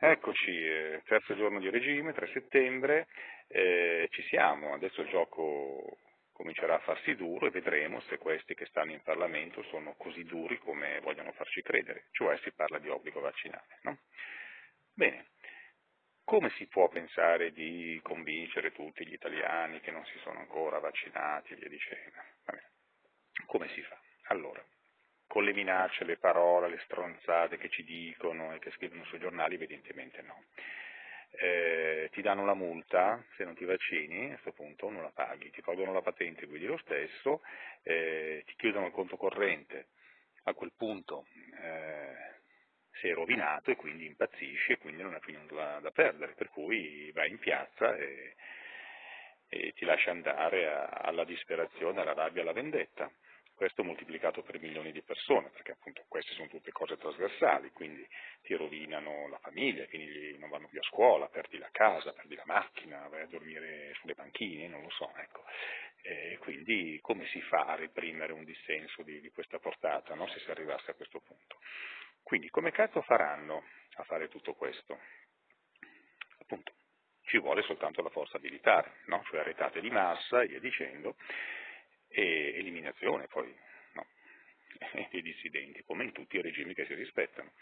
Eccoci, eh, terzo giorno di regime, 3 settembre, eh, ci siamo, adesso il gioco comincerà a farsi duro e vedremo se questi che stanno in Parlamento sono così duri come vogliono farci credere, cioè si parla di obbligo vaccinale. No? Bene, come si può pensare di convincere tutti gli italiani che non si sono ancora vaccinati e via dicendo? Come si fa? Allora, con le minacce, le parole, le stronzate che ci dicono e che scrivono sui giornali, evidentemente no. Eh, ti danno la multa se non ti vaccini, a questo punto non la paghi, ti tolgono la patente, guidi lo stesso, eh, ti chiudono il conto corrente, a quel punto eh, sei rovinato e quindi impazzisci e quindi non hai più nulla da perdere, per cui vai in piazza e, e ti lascia andare a, alla disperazione, alla rabbia, alla vendetta questo moltiplicato per milioni di persone, perché appunto queste sono tutte cose trasversali, quindi ti rovinano la famiglia, quindi non vanno più a scuola, perdi la casa, perdi la macchina, vai a dormire sulle panchine, non lo so, ecco. E quindi come si fa a reprimere un dissenso di, di questa portata, no? se si arrivasse a questo punto? Quindi come cazzo faranno a fare tutto questo? Appunto, ci vuole soltanto la forza militare, no? cioè retate di massa e via dicendo, e eliminazione poi no, dei dissidenti, come in tutti i regimi che si rispettano.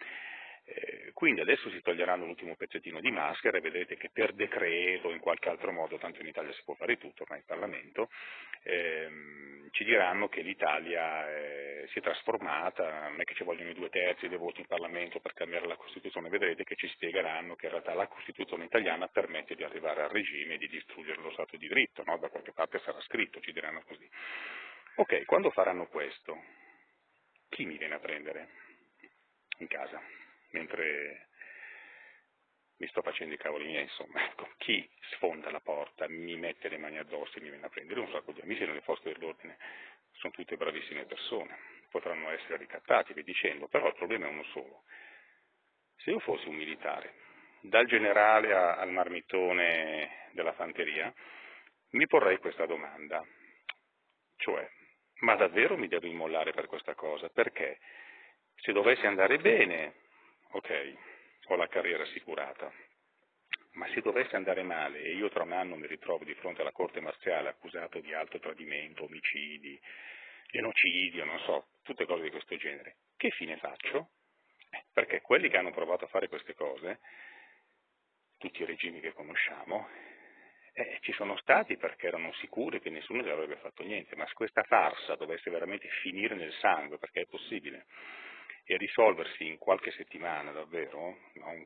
Quindi adesso si toglieranno l'ultimo pezzettino di maschera e vedrete che per decreto in qualche altro modo, tanto in Italia si può fare tutto, ma in Parlamento, ehm, ci diranno che l'Italia eh, si è trasformata, non è che ci vogliono i due terzi dei voti in Parlamento per cambiare la Costituzione, vedrete che ci spiegheranno che in realtà la Costituzione italiana permette di arrivare al regime e di distruggere lo Stato di diritto, no? da qualche parte sarà scritto, ci diranno così. Ok, quando faranno questo, chi mi viene a prendere in casa? Mentre mi sto facendo i cavoli miei, insomma, ecco, chi sfonda la porta, mi mette le mani addosso e mi viene a prendere un sacco di amici nelle forze dell'ordine, sono tutte bravissime persone, potranno essere ricattati, vi dicendo, però il problema è uno solo. Se io fossi un militare, dal generale a, al marmitone della fanteria, mi porrei questa domanda, cioè, ma davvero mi devo immollare per questa cosa? Perché se dovesse andare bene, ok, ho la carriera assicurata, ma se dovesse andare male e io tra un anno mi ritrovo di fronte alla corte marziale accusato di alto tradimento, omicidi, genocidio, non so, tutte cose di questo genere, che fine faccio? Eh, perché quelli che hanno provato a fare queste cose, tutti i regimi che conosciamo, eh, ci sono stati perché erano sicuri che nessuno gli avrebbe fatto niente, ma se questa farsa dovesse veramente finire nel sangue, perché è possibile, e risolversi in qualche settimana davvero, non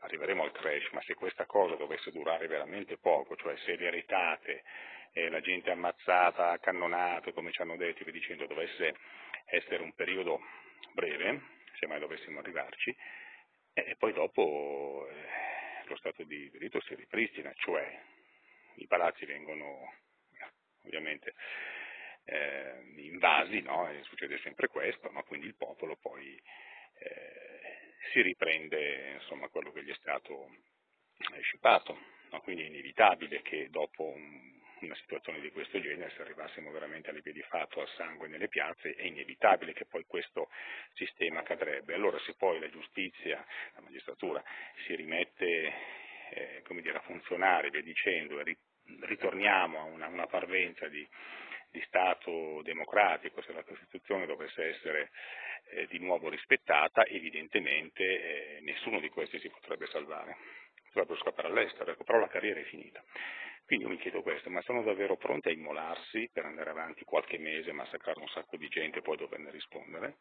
arriveremo al crash, ma se questa cosa dovesse durare veramente poco, cioè se le ritate, eh, la gente ammazzata, accannonata, come ci hanno detto e dicendo, dovesse essere un periodo breve, se mai dovessimo arrivarci, e poi dopo eh, lo Stato di diritto si ripristina, cioè i palazzi vengono ovviamente eh, invasi, no? succede sempre questo, no? quindi il popolo poi eh, si riprende insomma, quello che gli è stato scipato, no? quindi è inevitabile che dopo un, una situazione di questo genere, se arrivassimo veramente alle vie di fatto al sangue nelle piazze, è inevitabile che poi questo sistema cadrebbe. Allora se poi la giustizia, la magistratura si rimette eh, dire, a funzionare, via dicendo, e ritorniamo a una, una parvenza di di Stato democratico, se la Costituzione dovesse essere eh, di nuovo rispettata, evidentemente eh, nessuno di questi si potrebbe salvare, potrebbero scappare all'estero, ecco, però la carriera è finita. Quindi io mi chiedo questo, ma sono davvero pronti a immolarsi per andare avanti qualche mese, massacrare un sacco di gente e poi doverne rispondere?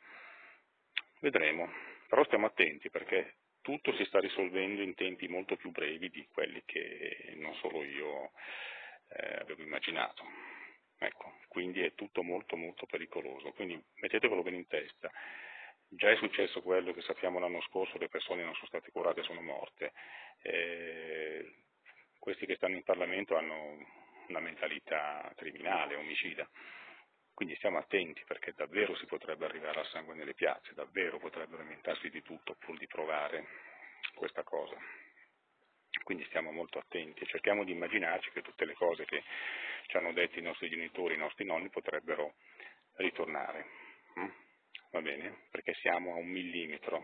Vedremo, però stiamo attenti perché tutto si sta risolvendo in tempi molto più brevi di quelli che non solo io eh, avevo immaginato. Ecco, quindi è tutto molto molto pericoloso, quindi mettetevelo bene in testa. Già è successo quello che sappiamo l'anno scorso, le persone non sono state curate e sono morte. Eh, questi che stanno in Parlamento hanno una mentalità criminale, omicida. Quindi stiamo attenti perché davvero si potrebbe arrivare al sangue nelle piazze, davvero potrebbero inventarsi di tutto pur di provare questa cosa. Quindi stiamo molto attenti e cerchiamo di immaginarci che tutte le cose che ci hanno detto i nostri genitori, i nostri nonni potrebbero ritornare. Mm? Va bene? Perché siamo a un millimetro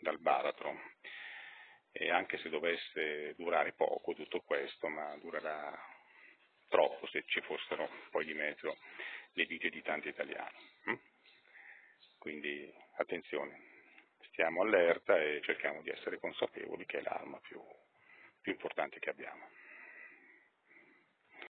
dal baratro e anche se dovesse durare poco tutto questo, ma durerà troppo se ci fossero poi di mezzo le vite di tanti italiani. Hm? Quindi attenzione, stiamo allerta e cerchiamo di essere consapevoli che è l'arma più, più importante che abbiamo.